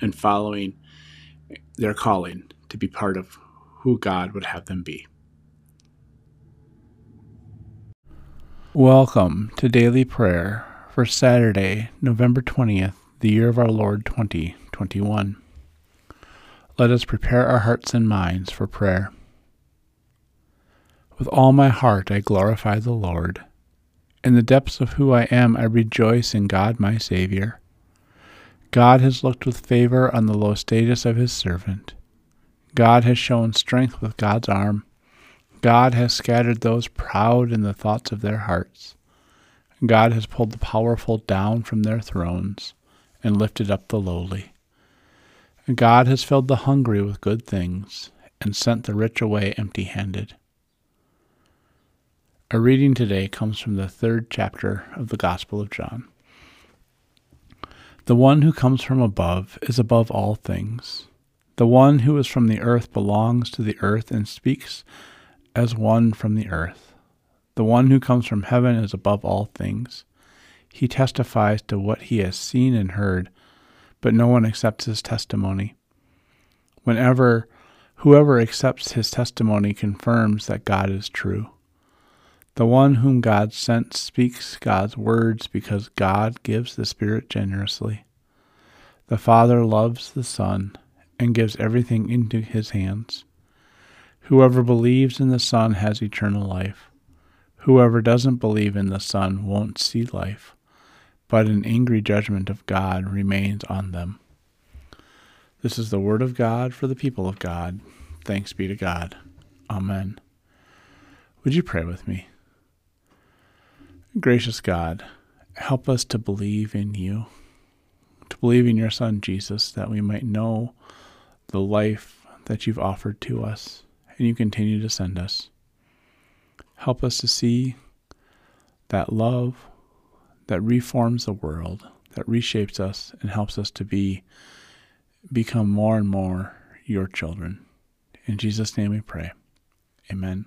and following their calling to be part of who God would have them be. Welcome to Daily Prayer for Saturday, November 20th, the year of our Lord 2021. Let us prepare our hearts and minds for prayer. With all my heart I glorify the Lord. In the depths of who I am, I rejoice in God my Savior. God has looked with favor on the low status of his servant. God has shown strength with God's arm. God has scattered those proud in the thoughts of their hearts. God has pulled the powerful down from their thrones and lifted up the lowly. God has filled the hungry with good things and sent the rich away empty handed. Our reading today comes from the third chapter of the Gospel of John. The one who comes from above is above all things. The one who is from the earth belongs to the earth and speaks as one from the earth. The one who comes from heaven is above all things. He testifies to what he has seen and heard, but no one accepts his testimony. Whenever whoever accepts his testimony confirms that God is true. The one whom God sent speaks God's words because God gives the Spirit generously. The Father loves the Son and gives everything into his hands. Whoever believes in the Son has eternal life. Whoever doesn't believe in the Son won't see life, but an angry judgment of God remains on them. This is the word of God for the people of God. Thanks be to God. Amen. Would you pray with me? Gracious God, help us to believe in you, to believe in your Son Jesus, that we might know the life that you've offered to us and you continue to send us. Help us to see that love that reforms the world, that reshapes us and helps us to be become more and more your children. In Jesus' name we pray. Amen.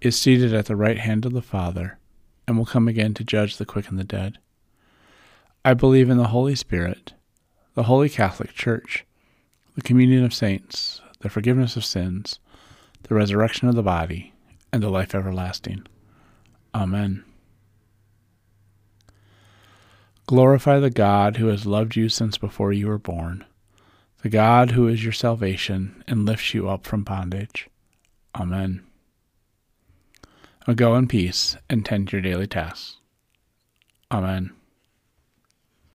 is seated at the right hand of the Father, and will come again to judge the quick and the dead. I believe in the Holy Spirit, the Holy Catholic Church, the communion of saints, the forgiveness of sins, the resurrection of the body, and the life everlasting. Amen. Glorify the God who has loved you since before you were born, the God who is your salvation and lifts you up from bondage. Amen. Go in peace and tend your daily tasks. Amen.